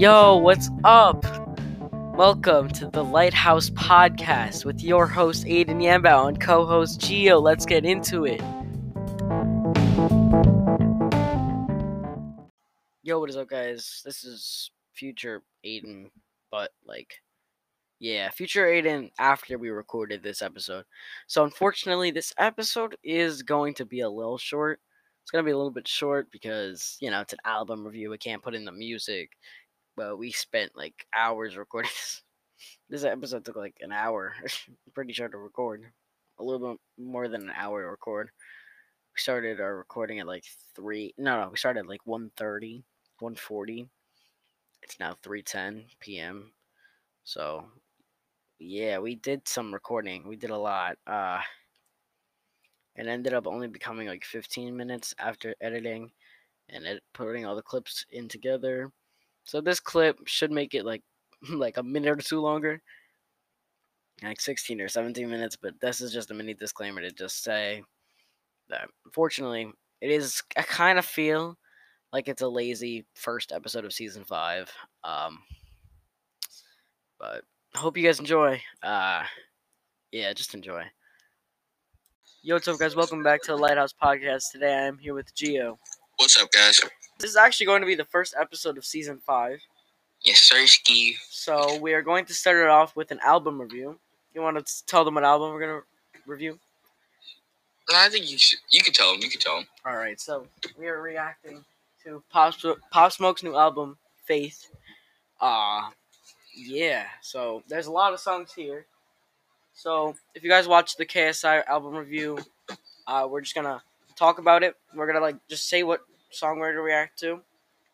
Yo, what's up? Welcome to the Lighthouse Podcast with your host Aiden Yambao and co-host Gio. Let's get into it. Yo, what is up, guys? This is future Aiden, but like, yeah, future Aiden after we recorded this episode. So, unfortunately, this episode is going to be a little short. It's gonna be a little bit short because you know it's an album review. We can't put in the music but we spent like hours recording this. This episode took like an hour. pretty sure to record. A little bit more than an hour to record. We started our recording at like three. No, no, we started like 1.30, 1.40. It's now 3.10 p.m. So, yeah, we did some recording. We did a lot. Uh, it ended up only becoming like 15 minutes after editing and ed- putting all the clips in together so this clip should make it like like a minute or two longer. Like 16 or 17 minutes, but this is just a mini disclaimer to just say that unfortunately it is I kind of feel like it's a lazy first episode of season 5. Um but hope you guys enjoy. Uh yeah, just enjoy. Yo, what's up, guys? Welcome back to the Lighthouse Podcast. Today I am here with Gio. What's up, guys? This is actually going to be the first episode of season five. Yes, sir. So we are going to start it off with an album review. You want to tell them what album we're gonna review? No, I think you should, you can tell them. You can tell them. All right. So we are reacting to Pop Pop Smoke's new album, Faith. Uh yeah. So there's a lot of songs here. So if you guys watch the KSI album review, uh, we're just gonna talk about it. We're gonna like just say what song we're to react to,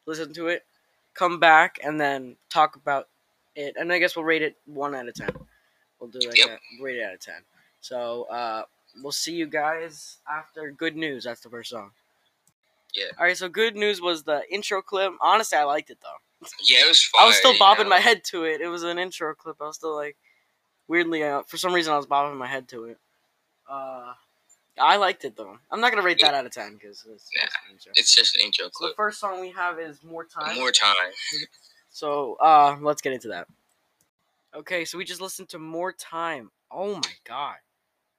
listen to it, come back, and then talk about it. And I guess we'll rate it one out of ten. We'll do like Yep. a rate it out of ten. So uh, we'll see you guys after Good News. That's the first song. Yeah. All right. So Good News was the intro clip. Honestly, I liked it though. Yeah, it was fire. I was still you bobbing know. my head to it. It was an intro clip. I was still like, weirdly, uh, for some reason, I was bobbing my head to it. Uh, I liked it though. I'm not gonna rate that out of ten because it's, Nah. it's an intro. It's just an intro So the first song we have is "More Time." More time. So uh, let's get into that. Okay, so we just listened to "More Time." Oh my god!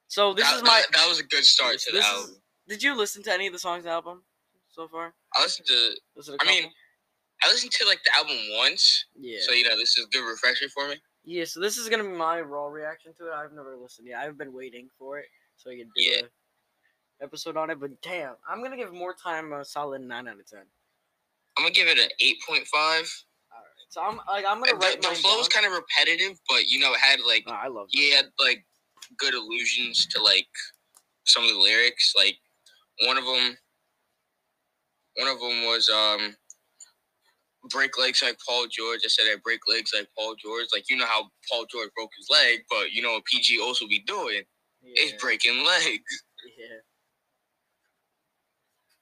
So this that, is my. that, that was a good start to the this is- album. Did you listen to any of the songs the album so far? I listened to. Was it a I mean. I listened to like the album once, yeah. so you know this is a good refresher for me. Yeah, so this is gonna be my raw reaction to it. I've never listened yet. I've been waiting for it so I can do Yeah. a episode on it. But damn, I'm gonna give more time a solid nine out of ten. I'm gonna give it an eight point five. All right, so I'm like I'm gonna write the mine flow was kind of repetitive, but you know it had like Oh, I love. he had like good allusions to like some of the lyrics. Like one of them, one of them was um, break legs like Paul George. I said I break legs like Paul George. Like you know how Paul George broke his leg, but you know what PG also be doing Yeah, is breaking legs. yeah.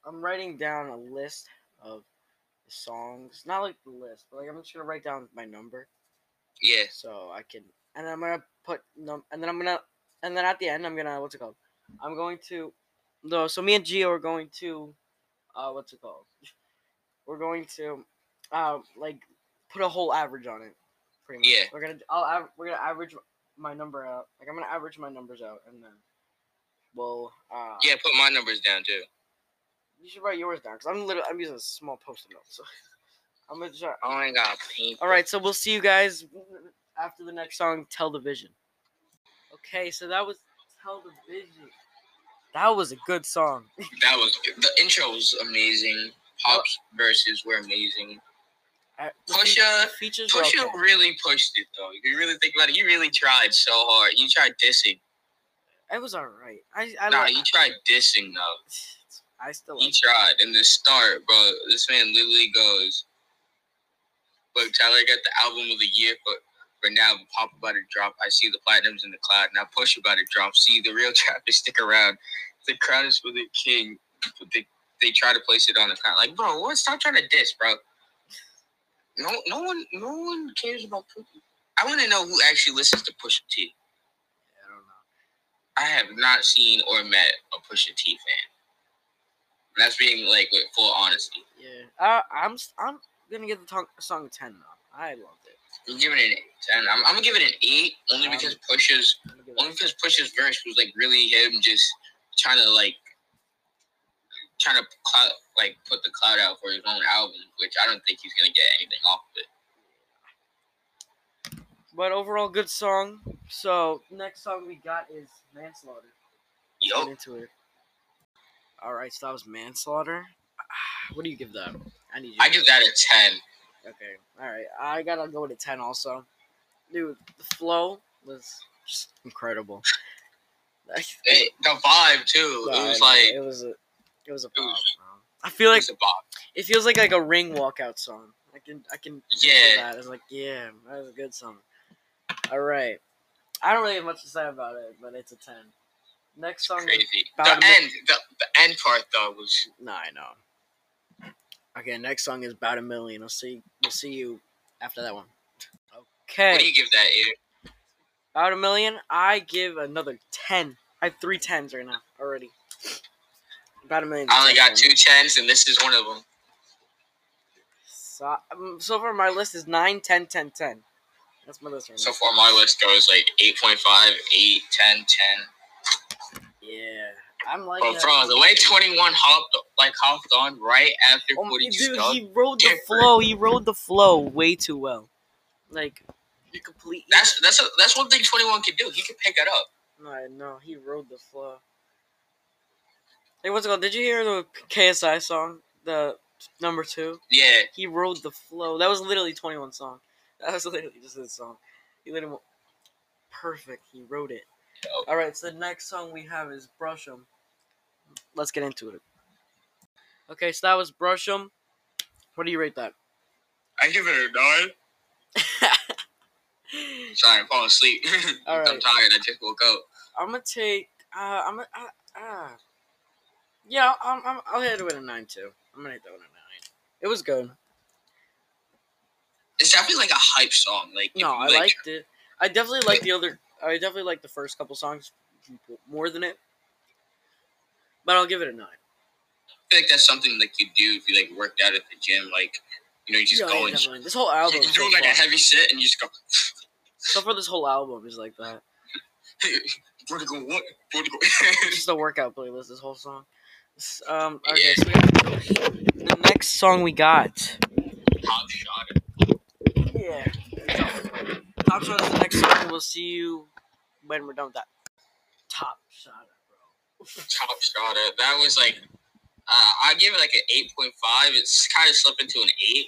I'm writing down a list of songs. Not like the list, but like I'm just gonna write down my number. Yeah, so I can, and I'm gonna put num, and then I'm gonna, and then at the end I'm gonna, what's it called? I'm going to, no, so me and Gio are going to, uh, what's it called? We're going to, uh, like, put a whole average on it, pretty much. Yeah. We're gonna, I'll, av- we're gonna average my number out. Like I'm gonna average my numbers out, and then we'll, uh, yeah. Put my numbers down too. You should write yours down, cause I'm literally, I'm using a small post-it note, so I'm gonna try. Oh my god, paint. All right, so we'll see you guys after the next song, "Tell the Vision." Okay, so that was "Tell the Vision." That was a good song. That was the intro was amazing. Pop's verses were amazing. Uh, Pusha- features Pusha okay. really pushed it though. If you really think about it, you really tried so hard. You tried dissing. It was alright. I I, Nah, like, you tried dissing though. I still He like. tried in the start, bro. This man literally goes, "Look, Tyler got the album of the year for for now. But Pop about to drop. I see the platinums in the cloud. Now Push about to drop. See the real trappers stick around. The crowd is for the king. But they they try to place it on the crown. Like, bro, what? Stop trying to diss, bro. No, no one, no one cares about Push. I want to know who actually listens to Pusha T. I don't know. I have not seen or met a Pusha T fan. And that's being like with full honesty. Yeah, uh, I'm I'm gonna give the tongue, song a ten though. I loved it. I'm giving it an ten. I'm, I'm gonna give it an eight only Um, because Push's I'm gonna give it only because Push's verse was like really him just trying to like trying to cloud, like put the cloud out for his own album, which I don't think he's gonna get anything off of it. But overall, good song. So next song we got is Manslaughter. Yo, Get into it. All right, so that was Manslaughter. What do you give that? I need you. I give that a ten. Okay. All right. I gotta go with a ten also. Dude, the flow was just incredible. It, the vibe too. Yeah, it was like it was a it was a it pop. was- I feel it like was a bop. it feels like like a ring walkout song. I can I can Yeah. that. It's like yeah, that was a good song. All right. I don't really have much to say about it, but it's a ten. Next song. Crazy. The About a end, the, the end part though was Nah, I know. Okay, next song is about a million. I'll see. We'll see you after that one. Okay. What do you give that? Aiden? about a million. I give another ten. I have three tens right now already. About a million. I only got two tens, and this is one of them. So, um, so far, my list is 9, 10, 10, 10. That's my list right now. So now. far, my list goes like 8.5, 8, 10, 10. Yeah, I'm like. But bro, the way 21 hopped like hopped on right after Oh, Footy dude, stuck, he rode the flow. He rode the flow way too well. Like, he completely. that's that's a, that's one thing 21 can do. He can pick it up. No, I know he rode the flow. Hey, what's it called? Did you hear the KSI song, the number two? Yeah, He rode the flow. That was literally twenty one song. That was literally just his song. He literally perfect. He wrote it. Dope. All right, so the next song we have is Brush 'em. Let's get into it. Okay, so that was Brush 'em. What do you rate that? I give it a nine. Sorry, I'm falling asleep. All I'm tired. I just woke up. I'm gonna take. Uh, I'm gonna. Uh, uh, yeah, I'm, I'm, I'll hit it with a nine too. I'm gonna hit that with a nine. It was good. It's definitely like a hype song. Like No, you, I like, liked it. I definitely like the other. I definitely like the first couple songs more than it. But I'll give it a nine. I feel like that's something like you do if you like worked out at the gym. Like you know, you just Yeah, go yeah, and. This whole you're album. so doing like a heavy set and you just go. So far, this whole album is like that. Vertical what? Just a workout playlist. This whole song. Um. Okay. So we have the next song we got. Top shot. Yeah. Top shot is the next song. We'll see you when we're done with that. Top shot, bro. Top shot. That was like. Uh, I give it like an eight point five. It's kind of slipped into an eight.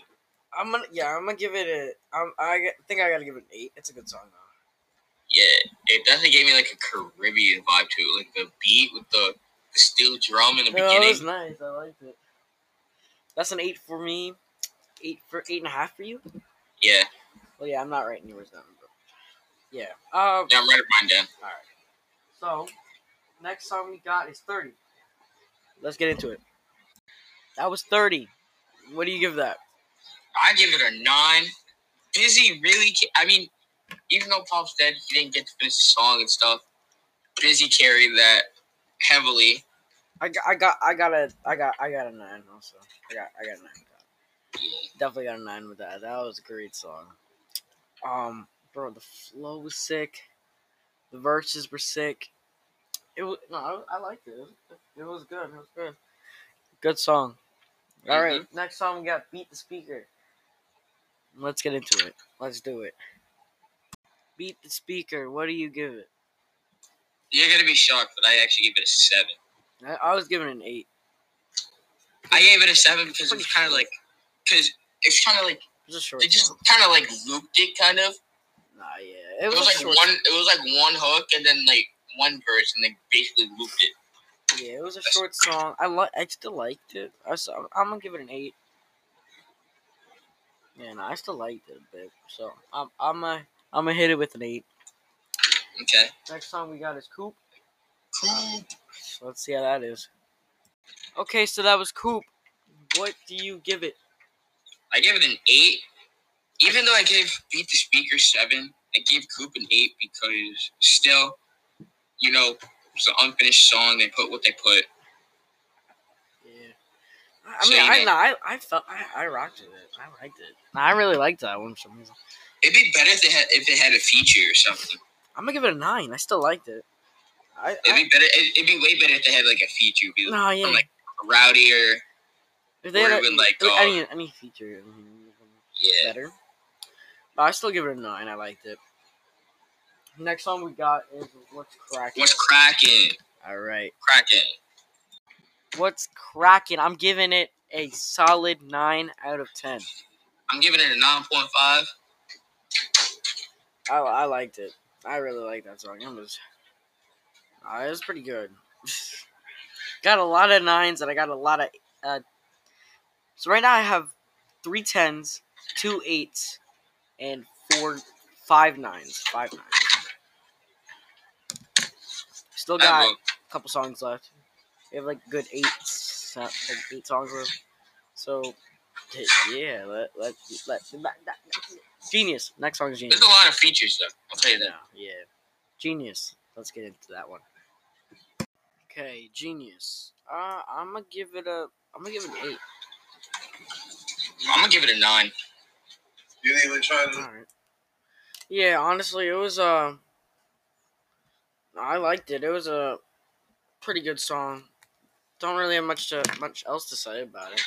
I'm gonna. Yeah, I'm gonna give it a. I'm, I think I gotta give it an eight. It's a good song though. Yeah, it definitely gave me like a Caribbean vibe to it. Like the beat with the, the steel drum in the that beginning. was nice. I liked it. That's an eight for me. Eight for eight and a half for you. Yeah, Well, yeah, I'm not writing yours down. Yeah. Um. yeah, I'm right mine down. All right. So, next song we got is thirty. Let's get into it. That was thirty. What do you give that? I give it a nine. Bizzy really, ca- I mean, even though Pop's dead, he didn't get to finish the song and stuff. Bizzy carried that heavily. I got, I got, I got a, I got, I got a nine also. I got, I got a nine. Definitely got a nine with that. That was a great song. Um, bro, the flow was sick. The verses were sick. It was no, I, I liked it. It was, it was good. It was good. Good song. All right, next song we got "Beat the Speaker." Let's get into it. Let's do it. Beat the Speaker. What do you give it? You're gonna be shocked, but I actually gave it a seven. I, I was giving an eight. I gave it a seven because it was kind of like, because it's kind of like It a short they just kind of like looped it, kind of. Nah, yeah, It it was, was, like short. one. It was like one hook and then like one verse, and they basically looped it. Yeah, it was a short song. I like. I still liked it. I saw, I'm gonna give it an eight. Yeah, no, I still liked it a bit. So I'm I'm gonna I'm gonna hit it with an eight. Okay. Next song we got is Coop. Cool. So let's see how that is. Okay, so that was Coop. What do you give it? I give it an eight. Even though I gave Beat the Speaker seven, I gave Coop an eight because still, you know, it's an unfinished song. They put what they put. Yeah, I So mean, I, no, I, I felt, I, I rocked it. I liked it. I really liked that one for some reason. It'd be better if they had if they had a feature or something. I'm gonna give it a nine. I still liked it. I, It'd I be better. It'd, be way better if they had like a feature. It'd be no, yeah. like rowdier. if they or had a- even, like, if uh, any any feature, I mean, Yeah. better. But I still give it a nine. I liked it. Next song we got is "What's Cracking." What's cracking? All right. Cracking. What's cracking? I'm giving it a solid nine out of ten. I'm giving it a nine point five. I, I liked it. I really liked that song. It was, uh, it was pretty good. got a lot of nines and I got a lot of. Uh, so right now I have three tens, two eights, and four, five nines. Five nines. Still got a couple songs left. We have like good eight, like eight songs left. So, yeah, let let let. Genius. Next song is Genius. there's a lot of features though. I'll tell you that. Yeah, yeah. Genius. Let's get into that one. Okay, Genius. Uh, I'm gonna give it a. I'm gonna give it an eight. I'm gonna give it a nine. You didn't even try to. All right. Yeah, honestly, it was Uh, I liked it. It was a pretty good song. Don't really have much to much else to say about it.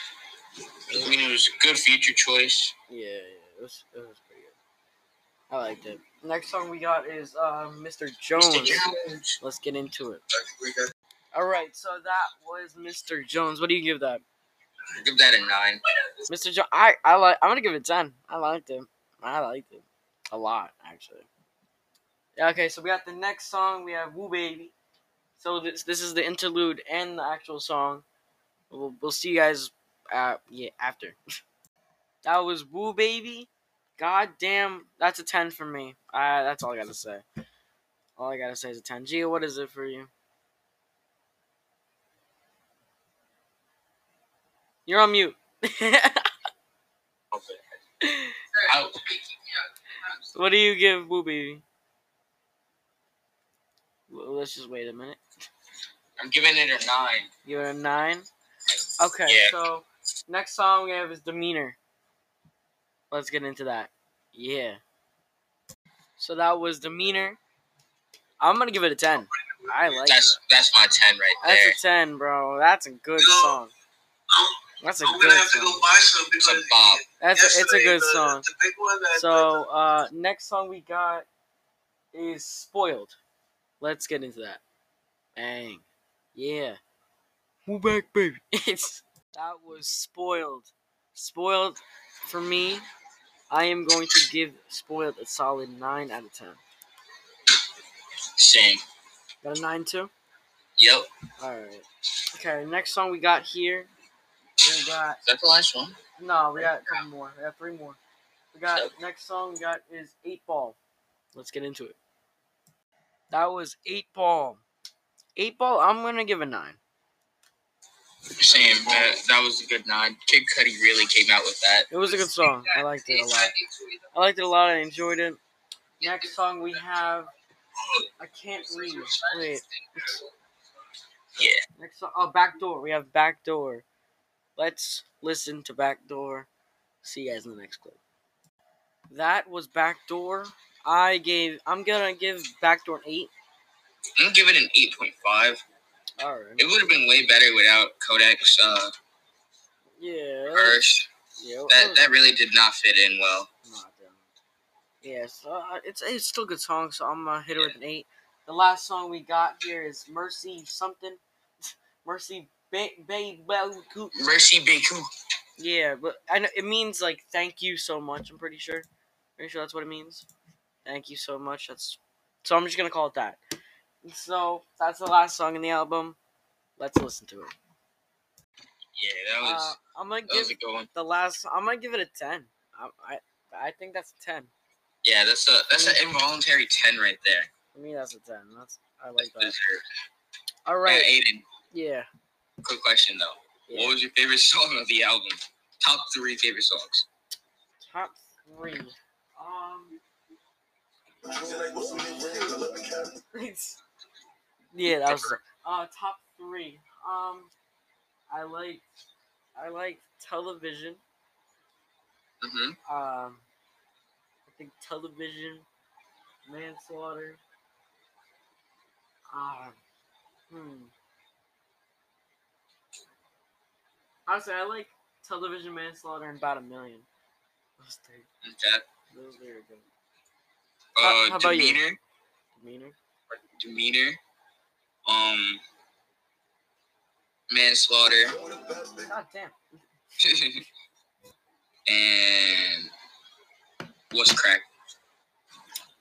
I mean, it was a good feature choice. Yeah, yeah, it was it was pretty good. I liked it. Next song we got is uh, Mr. Jones. Mr. Jones. Let's get into it. I think we got. All right, so that was Mr. Jones. What do you give that? Give that a nine. Mr. John, I, I like. I'm gonna give it ten. I liked it. I liked it a lot, actually. Yeah. Okay, so we got the next song. We have "Woo Baby." So this this is the interlude and the actual song. We'll we'll see you guys. Uh, yeah, after. that was "Woo Baby." God damn, that's a ten for me. Uh, that's all I gotta say. All I gotta say is a ten. Gia, what is it for you? You're on mute. What do you give Baby? Well, let's just wait a minute. I'm giving it a nine. Give it a nine. Okay, Yeah. so next song we have is Demeanor. Let's get into that. Yeah. So that was Demeanor. I'm gonna give it a ten. I like That's it. that's my ten right there. That's a ten, bro. That's a good know, song. I'm, That's a I'm good gonna have to go song. buy some It's a because bop. That's a, it's a good the, song. The big one that So uh, next song we got is "Spoiled." Let's get into that. Bang, yeah. Move back, baby. It's that was spoiled. Spoiled for me. I am going to give spoiled a solid nine out of ten. Same. Got a nine too. Yep. All right. Okay. Next song we got here. We got Is that the last one? no. We got a couple more. We got three more. We got next song we got is Eight Ball. Let's get into it. That was Eight Ball. Eight Ball. I'm gonna give a nine. Same. That, that was a good nine. Kid Cudi really came out with that. It was a good song. I liked it a lot. I liked it a lot. I enjoyed it. Next song we have. I can't read. Wait. Yeah. Next song. Oh, Backdoor. We have Backdoor. Let's listen to Backdoor. See you guys in the next clip. That was Backdoor. I gave. I'm gonna give Backdoor an eight. I'm gonna give it an eight point five. All right. It would have been way better without Kodak's uh, Yeah. verse. Yeah. That that really did not fit in well. Yeah, so uh, it's it's still a good song, so I'm gonna hit it with an eight. The last song we got here is Mercy something, Mercy Bay Bay Coop. Merci Beaucoup. Yeah, but I know it means like thank you so much. I'm pretty sure. Pretty sure that's what it means. Thank you so much. That's so I'm just gonna call it that. So that's the last song in the album. Let's listen to it. Yeah, that was Uh, I'm gonna give was a good one. the last. I'm gonna give it a ten. I I, I think that's a ten. Yeah, that's a that's an involuntary ten right there. For me, that's a ten. That's I like that. Deserved. All Right. right. Aiden, Yeah. Quick question though. yeah. What was your favorite song of the album? Top three favorite songs. Top three. Um. yeah, that was uh top three. Um, I like I like Tell the Vision. hmm Um, I think Tell the Vision, manslaughter. Um, hmm. Honestly, I like Tell the Vision manslaughter and about a million. Those three, Okay. those three are good. Uh, How- how about you? demeanor, Demeanor. demeanor, um, manslaughter, God damn. and what's crack?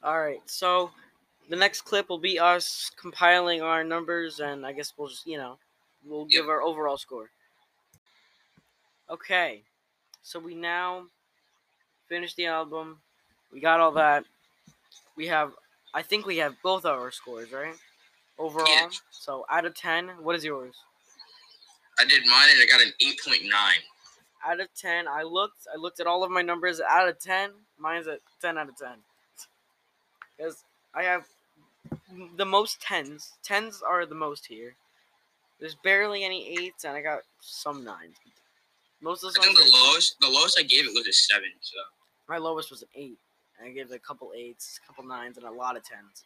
All right, so the next clip will be us compiling our numbers, and I guess we'll just, you know, we'll give our overall score. Okay, so we now finished the album. We got all that. We have, I think we have both of our scores, right? Overall. Yeah. So out of 10, what is yours? I did mine and I got an eight point nine. Out of 10, I looked, I looked at all of my numbers. Out of 10, mine's at 10 out of 10. Because I have the most 10s. 10s are the most here. There's barely any 8s, and I got some 9s. Most of the I think the lowest, the lowest I gave it was a seven. So my lowest was an 8. And I gave it a couple 8s, a couple 9s, and a lot of 10s.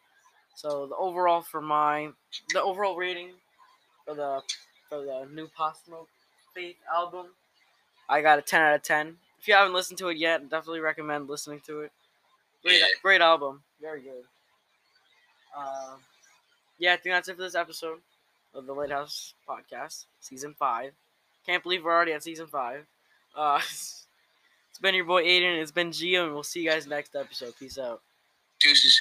So the overall for my, the overall rating for the, for the new Smoke Faith album, I got a 10 out of 10. If you haven't listened to it yet, definitely recommend listening to it. Great, Yeah. great album. Very good. Uh, yeah, I think that's it for this episode of the Lighthouse Podcast, Season 5. Can't believe we're already at Season 5. Uh, it's been your boy Aiden, it's been Gio, and we'll see you guys next episode. Peace out. deuces.